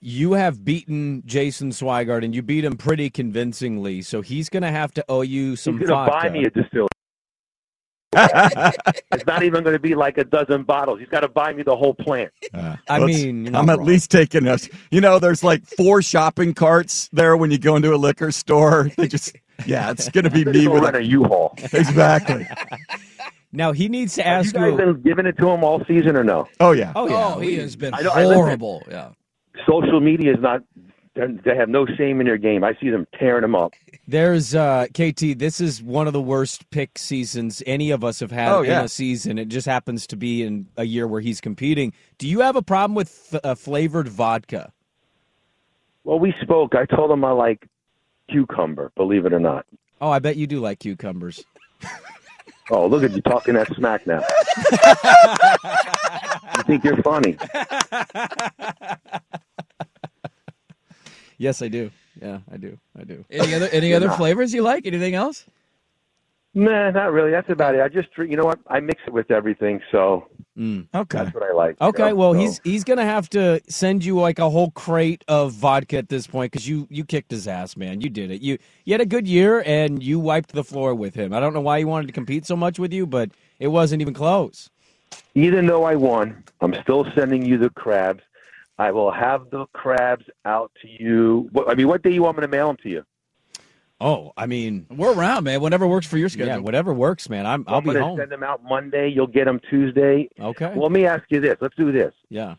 You have beaten Jason Swigard, and you beat him pretty convincingly. So he's going to have to owe you some He's going to buy me a distillery. it's not even going to be like a dozen bottles. He's got to buy me the whole plant. Uh, I mean, I'm at wrong. least taking us. You know, there's like four shopping carts there when you go into a liquor store. They just, yeah, it's going to be me with rent a U-Haul. Exactly. Now he needs to Have ask you guys you. been giving it to him all season or no? Oh yeah. Oh yeah. Oh, he has been I know- I horrible. Yeah. Social media is not. They have no shame in their game. I see them tearing them up. There's uh, KT. This is one of the worst pick seasons any of us have had Oh, in a season. It just happens to be in a year where he's competing. Do you have a problem with uh, flavored vodka? Well, we spoke. I told him I like cucumber. Believe it or not. Oh, I bet you do like cucumbers. Oh, look at you talking that smack now. you think you're funny? Yes, I do. Yeah, I do. I do. Any other any other flavors you like? Anything else? Nah, not really. That's about it. I just, drink- you know what? I mix it with everything, so mm. Okay. that's what I like. you Okay, know? well So- he's he's gonna have to send you like a whole crate of vodka at this point because you you kicked his ass, man. You did it. You you had a good year and you wiped the floor with him. I don't know why he wanted to compete so much with you, but it wasn't even close. even though I won, I'm still sending you the crabs. I will have the crabs out to you. I mean, what day you want me to mail them to you? Oh, I mean, We're around, man. Whatever works for your schedule. yeah, whatever works, man. I'm I'll I'm be gonna home. send them out Monday. You'll get them Tuesday. Okay. Well, let me ask you this. Let's do this. Yeah.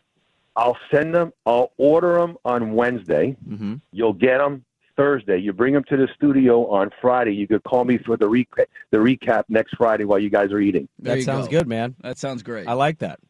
I'll send them. I'll order them on Wednesday. Mm-hmm. You'll get them Thursday. You bring them to the studio on Friday. You could call me for the recap. The recap next Friday while you guys are eating. There That sounds go. good, man. That sounds great. I like that.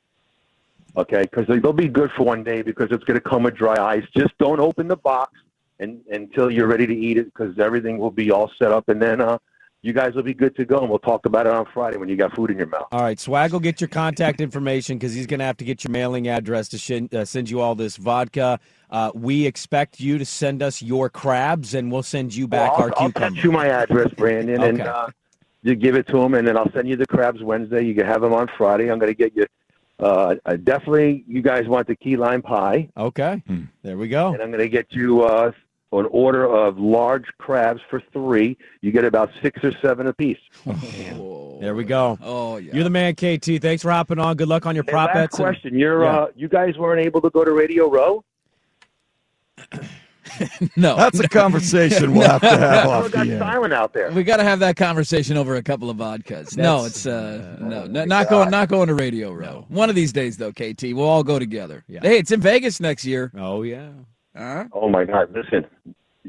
Okay, because they'll be good for one day because it's going to come with dry ice. Just don't open the box and, until you're ready to eat it because everything will be all set up, and then uh, you guys will be good to go. And we'll talk about it on Friday when you got food in your mouth. All right, Swag will get your contact information because he's going to have to get your mailing address to shin, uh, send you all this vodka. Uh, we expect you to send us your crabs, and we'll send you back Well, our I'll, I'll cucumber. send you my address, Brandon, and uh, you give it to him, and then I'll send you the crabs Wednesday. You can have them on Friday. I'm going to get you. Uh, definitely, you guys want the key lime pie, Okay, there we go. and I'm going to get you uh, an order of large crabs for three. You get about six or seven apiece. There we go. Oh yeah. You're the man, KT. Thanks for hopping on. Good luck on your Hey, prop last bets. and- question: You're Yeah. uh, you guys weren't able to go to Radio Row. no. That's a conversation we'll have to have Everyone off got the air. silent out there. we got to have that conversation over a couple of vodkas. no, it's uh, no, no, not God. going, not going to Radio Row. One of these days, though, KT, we'll all go together. Yeah. Hey, it's in Vegas next year. Oh yeah. Huh? Oh my God! Listen,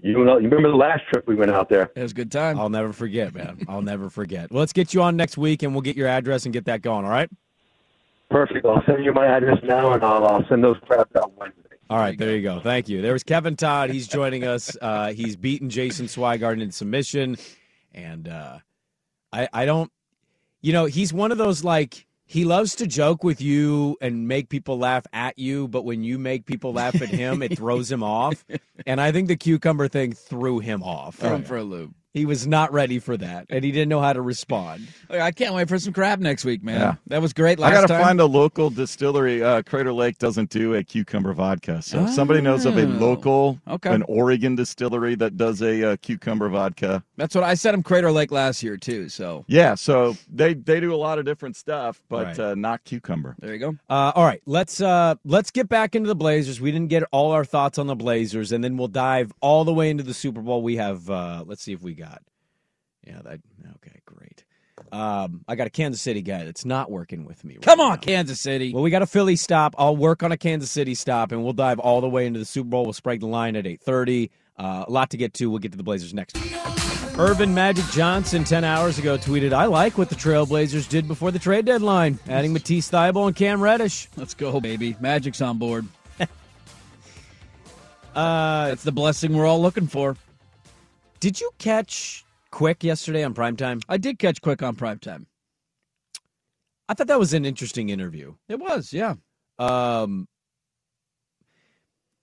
you know, you remember the last trip we went out there? It was a good time. I'll never forget, man. I'll never forget. Well, let's get you on next week, and we'll get your address and get that going. All right. Perfect. I'll send you my address now, and I'll, I'll send those crabs out Wednesday. All right, there you go. Thank you. There was Kevin Todd. He's joining us. Uh, he's beaten Jason Swigard in submission, and uh, I, I don't, you know, he's one of those like he loves to joke with you and make people laugh at you, but when you make people laugh at him, it throws him off. And I think the cucumber thing threw him off. Throw him for a loop. He was not ready for that, and he didn't know how to respond. I can't wait for some crab next week, man. Yeah. That was great I got to time. find a local distillery. Uh, Crater Lake doesn't do a cucumber vodka. So if somebody knows of a Oh. local, Okay. an Oregon distillery that does a uh, cucumber vodka. That's what I said him Crater Lake last year too. So Yeah, so they they do a lot of different stuff, but Right. uh, not cucumber. there you go. Uh, all right, let's uh, let's get back into the Blazers. We didn't get all our thoughts on the Blazers, and then we'll dive all the way into the Super Bowl. We have uh, let's see if we got. Yeah, that okay, great. Um, I got a Kansas City guy that's not working with me. Right Come on, now. Kansas City. Well, we got a Philly stop. I'll work on a Kansas City stop, and we'll dive all the way into the Super Bowl. We'll spread the line at eight thirty. Uh, a lot to get to. We'll get to the Blazers next. Earvin Magic Johnson ten hours ago tweeted, "I like what the Trailblazers did before the trade deadline, adding Matisse Thybulle and Cam Reddish. Let's go, baby. Magic's on board. Uh, That's the blessing we're all looking for. Did you catch Quick yesterday on primetime? I did catch quick on primetime. I thought that was an interesting interview. It was, yeah. Um,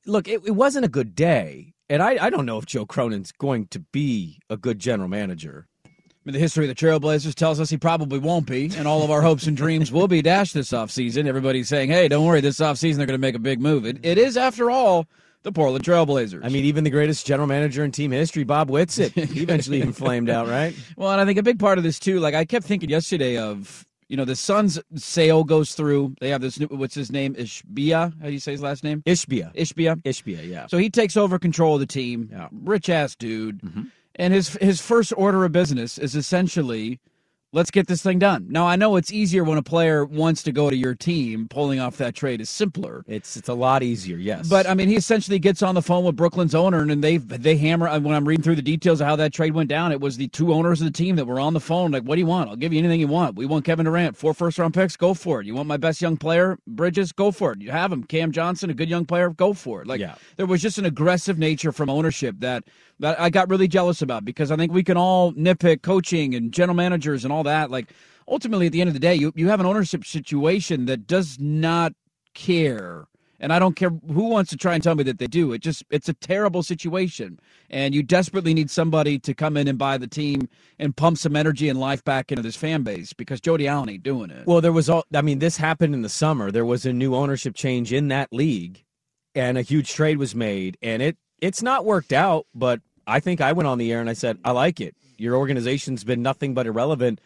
look, it, it wasn't a good day, and I, I don't know if Joe Cronin's going to be a good general manager. I mean, the history of the Trailblazers tells us he probably won't be, and all of our hopes and dreams will be dashed this offseason. Everybody's saying, hey, don't worry, this offseason they're going to make a big move. It, it is, after all, the Portland Trailblazers. I mean, even the greatest general manager in team history, Bob Whitsitt, he eventually even flamed out, right? Well, and I think a big part of this too, like I kept thinking yesterday of, you know, the Suns sale goes through. They have this new, what's his name? Ishbia. How do you say his last name? Ishbia. Ishbia. Ishbia, yeah. So he takes over control of the team. Yeah. Rich ass dude. Mm-hmm. And his his first order of business is essentially let's get this thing done. Now I know it's easier when a player wants to go to your team. Pulling off that trade is simpler. It's it's a lot easier, yes. But I mean, he essentially gets on the phone with Brooklyn's owner, and they they hammer. Uh, when I'm reading through the details of how that trade went down, it was the two owners of the team that were on the phone. Like, what do you want? I'll give you anything you want. We want Kevin Durant, four first round picks. Go for it. You want my best young player, Bridges? Go for it. You have him, Cam Johnson, a good young player. Go for it. Like, Yeah. there was just an aggressive nature from ownership that that I got really jealous about because I think we can all nitpick coaching and general managers and all that. Like, ultimately, at the end of the day, you you have an ownership situation that does not care and I don't care who wants to try and tell me that they do. It just it's a terrible situation, and you desperately need somebody to come in and buy the team and pump some energy and life back into this fan base because Jody Allen ain't doing it. Well, there was all. I mean, this happened in the summer. There was a new ownership change in that league, and a huge trade was made, and it it's not worked out. But I think I went on the air and I said, I like it. Your organization's been nothing but irrelevant.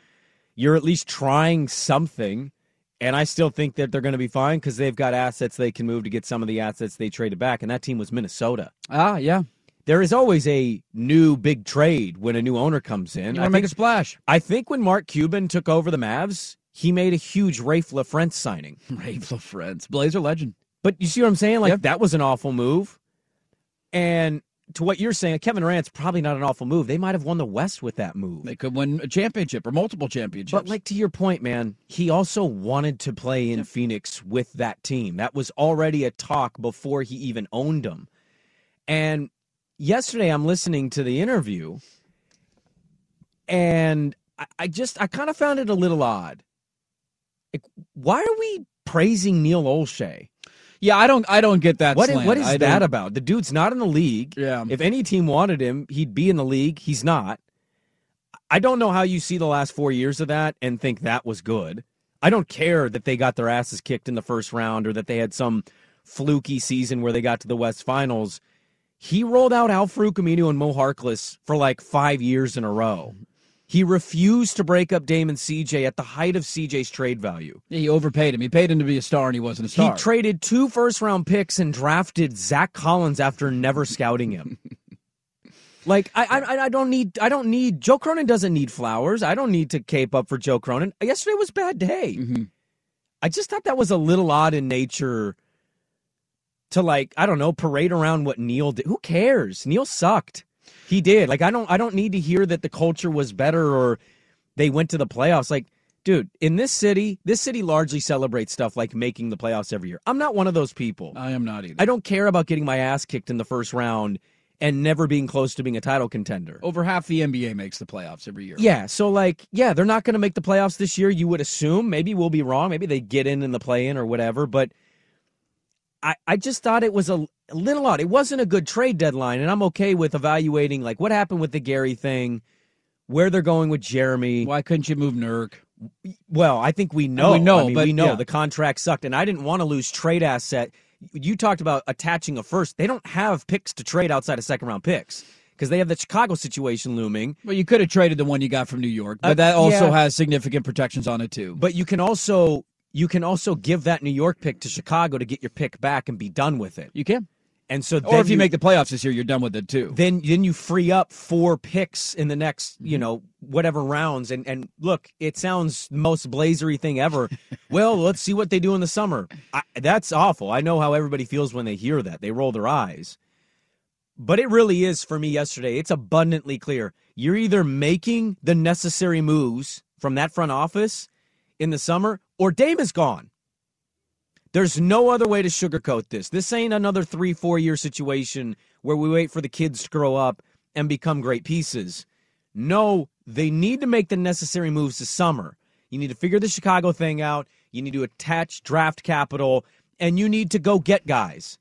You're at least trying something, and I still think that they're going to be fine because they've got assets they can move to get some of the assets they traded back, and that team was Minnesota. ah, yeah, There is always a new big trade when a new owner comes in. I want make think a splash. I think when Mark Cuban took over the Mavs, he made a huge Raef LaFrentz signing. Rave friends, Blazer legend. But you see what I'm saying? Like Yep. that was an awful move. And to what you're saying, Kevin Durant's probably not an awful move. They might have won the West with that move. They could win a championship or multiple championships. But like to your point, man, he also wanted to play in Phoenix with that team. That was already a talk before he even owned them. And yesterday I'm listening to the interview and I, I just I kind of found it a little odd. Like, why are we praising Neil Olshey? Yeah, I don't, I don't get that. What is, slant. what is I that don't- about? The dude's not in the league. Yeah. If any team wanted him, he'd be in the league. He's not. I don't know how you see the last four years of that and think that was good. I don't care that they got their asses kicked in the first round or that they had some fluky season where they got to the West Finals. He rolled out Al Aminu and Mo Harkless for like five years in a row. He refused to break up Damon CJ at the height of CJ's trade value. He overpaid him. He paid him to be a star, and he wasn't a star. He traded two first round picks and drafted Zach Collins after never scouting him. like I, I I don't need I don't need Joe Cronin doesn't need flowers. I don't need to cape up for Joe Cronin. Yesterday was a bad day. Mm-hmm. I just thought that was a little odd in nature to like I don't know parade around what Neil did. Who cares? Neil sucked. He did. Like I don't I don't need to hear that the culture was better or they went to the playoffs. Like dude, in this city, this city largely celebrates stuff like making the playoffs every year. I'm not one of those people. I am not either. I don't care about getting my ass kicked in the first round and never being close to being a title contender. Over half the NBA makes the playoffs every year. Yeah, so like, yeah, they're not going to make the playoffs this year. You would assume. Maybe we'll be wrong. Maybe they get in in the play in or whatever. But I, I just thought it was a, a little odd. It wasn't a good trade deadline, and I'm okay with evaluating like what happened with the Gary thing, where they're going with Jeremy. Why couldn't you move Nurk? Well, I think we know. We know, I mean, but we know yeah. the contract sucked, and I didn't want to lose trade asset. You talked about attaching a first. They don't have picks to trade outside of second round picks because they have the Chicago situation looming. Well, you could have traded the one you got from New York, but Uh, that also yeah. has significant protections on it too. But you can also you can also give that New York pick to Chicago to get your pick back and be done with it. You can. And so, or if you, you, make the playoffs this year, you're done with it too. Then, then you free up four picks in the next, you mm-hmm. know, whatever rounds. And and look, it sounds the most blazery thing ever. well, let's see what they do in the summer. I, that's awful. I know how everybody feels when they hear that. They roll their eyes. But it really is for me yesterday. It's abundantly clear. You're either making the necessary moves from that front office in the summer, or Dame is gone. There's no other way to sugarcoat this. This ain't another three, four year situation where we wait for the kids to grow up and become great pieces. No, they need to make the necessary moves this summer. You need to figure the Chicago thing out. You need to attach draft capital, and you need to go get guys.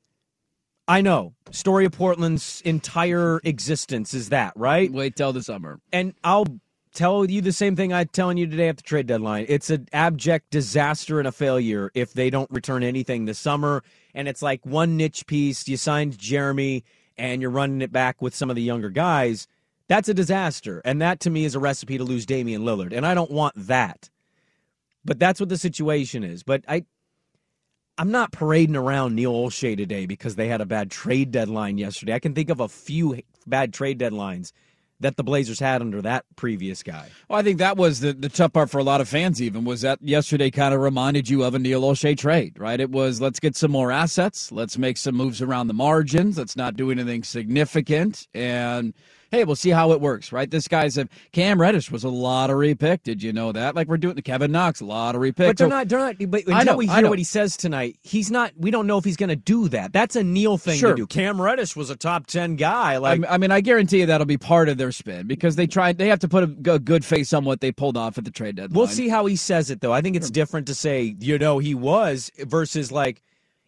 I know. Story of Portland's entire existence is that, right? Wait till the summer. And I'll tell you the same thing I'm telling you today at the trade deadline. It's an abject disaster and a failure if they don't return anything this summer. And it's like one niche piece. You signed Jeremy and you're running it back with some of the younger guys. That's a disaster. And that to me is a recipe to lose Damian Lillard. And I don't want that. But that's what the situation is. But I I'm not parading around Neil Olshey today because they had a bad trade deadline yesterday. I can think of a few bad trade deadlines that the Blazers had under that previous guy. Well, I think that was the, the tough part for a lot of fans, even, was that yesterday kind of reminded you of a Neil Olshey trade, right? It was let's get some more assets, let's make some moves around the margins, let's not do anything significant. And hey, we'll see how it works, right? This guy's a Cam Reddish was a lottery pick. Did you know that? Like we're doing the Kevin Knox lottery pick. But they're so, not. They're not. But until know, we hear what he says tonight, he's not. We don't know if he's going to do that. That's a Neil thing sure. to do. Cam Reddish was a top ten guy. Like I mean, I guarantee you that'll be part of their spin because they tried. They have to put a, a good face on what they pulled off at the trade deadline. We'll see how he says it though. I think it's different to say you know he was versus like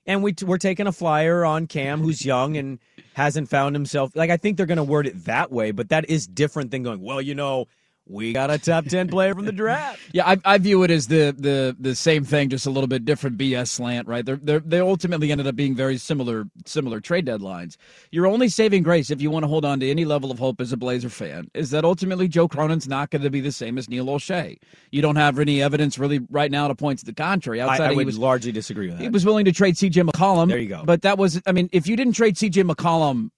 and we we're taking a flyer on Cam, who's young and hasn't found himself. Like I think they're going to word it that way, but that is different than going. Well, you know, we got a top 10 player from the draft. Yeah, I, I, view it as the, the the same thing, just a little bit different BS slant, right? They're, they're, they ultimately ended up being very similar similar trade deadlines. Your only saving grace, if you want to hold on to any level of hope as a Blazer fan, is that ultimately Joe Cronin's not going to be the same as Neil Olshey. You don't have any evidence really right now to point to the contrary. Outside I, I would was, largely disagree with that. He was willing to trade C.J. McCollum. There you go. But that was, I mean, if you didn't trade C.J. McCollum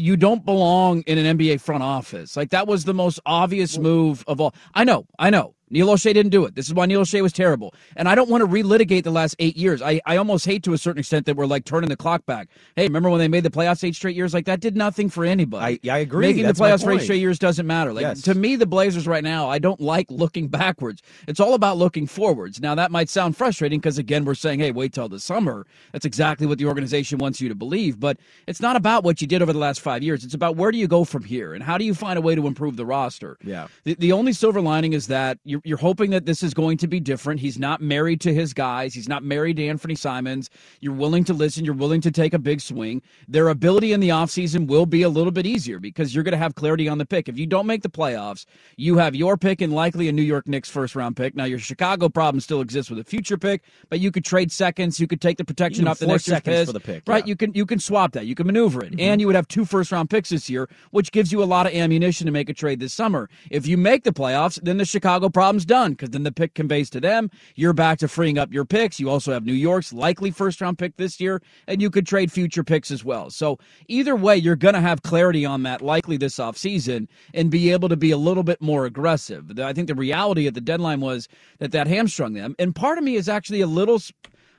you don't belong in an NBA front office. Like that was the most obvious move of all. I know, I know. Neil Olshey didn't do it. This is why Neil Olshey was terrible. And I don't want to relitigate the last eight years. I, I almost hate to a certain extent that we're like turning the clock back. Hey, remember when they made the playoffs eight straight years? Like that did nothing for anybody. I, I agree. Making That's the playoffs for eight straight years doesn't matter. Like yes. to me, the Blazers right now, I don't like looking backwards. It's all about looking forwards. Now that might sound frustrating because again, we're saying, hey, wait till the summer. That's exactly what the organization wants you to believe. But it's not about what you did over the last five years. It's about where do you go from here and how do you find a way to improve the roster. Yeah. The, the only silver lining is that you're, you're hoping that this is going to be different. He's not married to his guys. He's not married to Anfernee Simons. You're willing to listen. You're willing to take a big swing. Their ability in the offseason will be a little bit easier because you're going to have clarity on the pick. If you don't make the playoffs, you have your pick and likely a New York Knicks first round pick. Now, your Chicago problem still exists with a future pick, but you could trade seconds. You could take the protection off the next seconds for the pick. Right. Yeah. You can you can swap that. You can maneuver it. Mm-hmm. And you would have two first round picks this year, which gives you a lot of ammunition to make a trade this summer. If you make the playoffs, then the Chicago done because then the pick conveys to them them. You're back to freeing up your picks. You also have New York's likely first round pick this year, and you could trade future picks as well. So either way, you're going to have clarity on that likely this offseason and be able to be a little bit more aggressive. I think the reality at the deadline was that that hamstrung them. And part of me is actually a little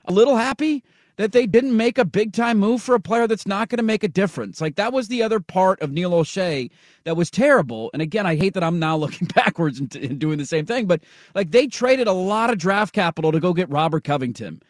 a little happy that they didn't make a big time move for a player that's not going to make a difference. Like that was the other part of Neil Olshey that was terrible. And again, I hate that I'm now looking backwards and, and doing the same thing, but like they traded a lot of draft capital to go get Robert Covington.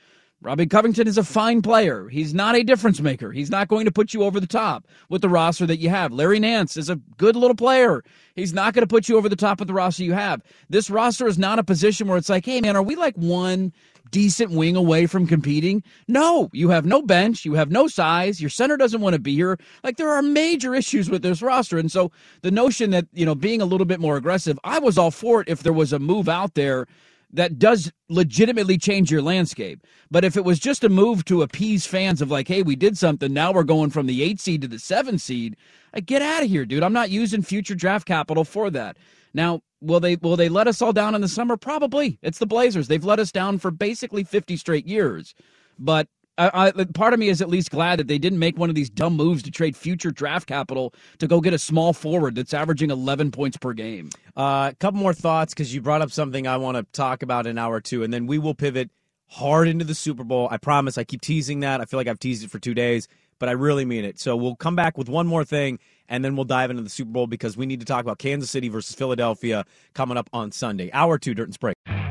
Robbie Covington is a fine player. He's not a difference maker. He's not going to put you over the top with the roster that you have. Larry Nance is a good little player. He's not going to put you over the top with the roster you have. This roster is not a position where it's like, hey, man, are we like one decent wing away from competing? No, you have no bench. You have no size. Your center doesn't want to be here. Like there are major issues with this roster. And so the notion that, you know, being a little bit more aggressive, I was all for it if there was a move out there that does legitimately change your landscape. But if it was just a move to appease fans of like, hey, we did something, now we're going from the eight seed to the seven seed, like, get out of here, dude. I'm not using future draft capital for that. Now, will they will they let us all down in the summer? Probably. It's the Blazers. They've let us down for basically 50 straight years. But I, I, part of me is at least glad that they didn't make one of these dumb moves to trade future draft capital to go get a small forward that's averaging 11 points per game. A uh, couple more thoughts because you brought up something I want to talk about in hour two, and then we will pivot hard into the Super Bowl. I promise. I keep teasing that. I feel like I've teased it for two days, but I really mean it. So we'll come back with one more thing, and then we'll dive into the Super Bowl because we need to talk about Kansas City versus Philadelphia coming up on Sunday. Hour two, Dirt and Sprague.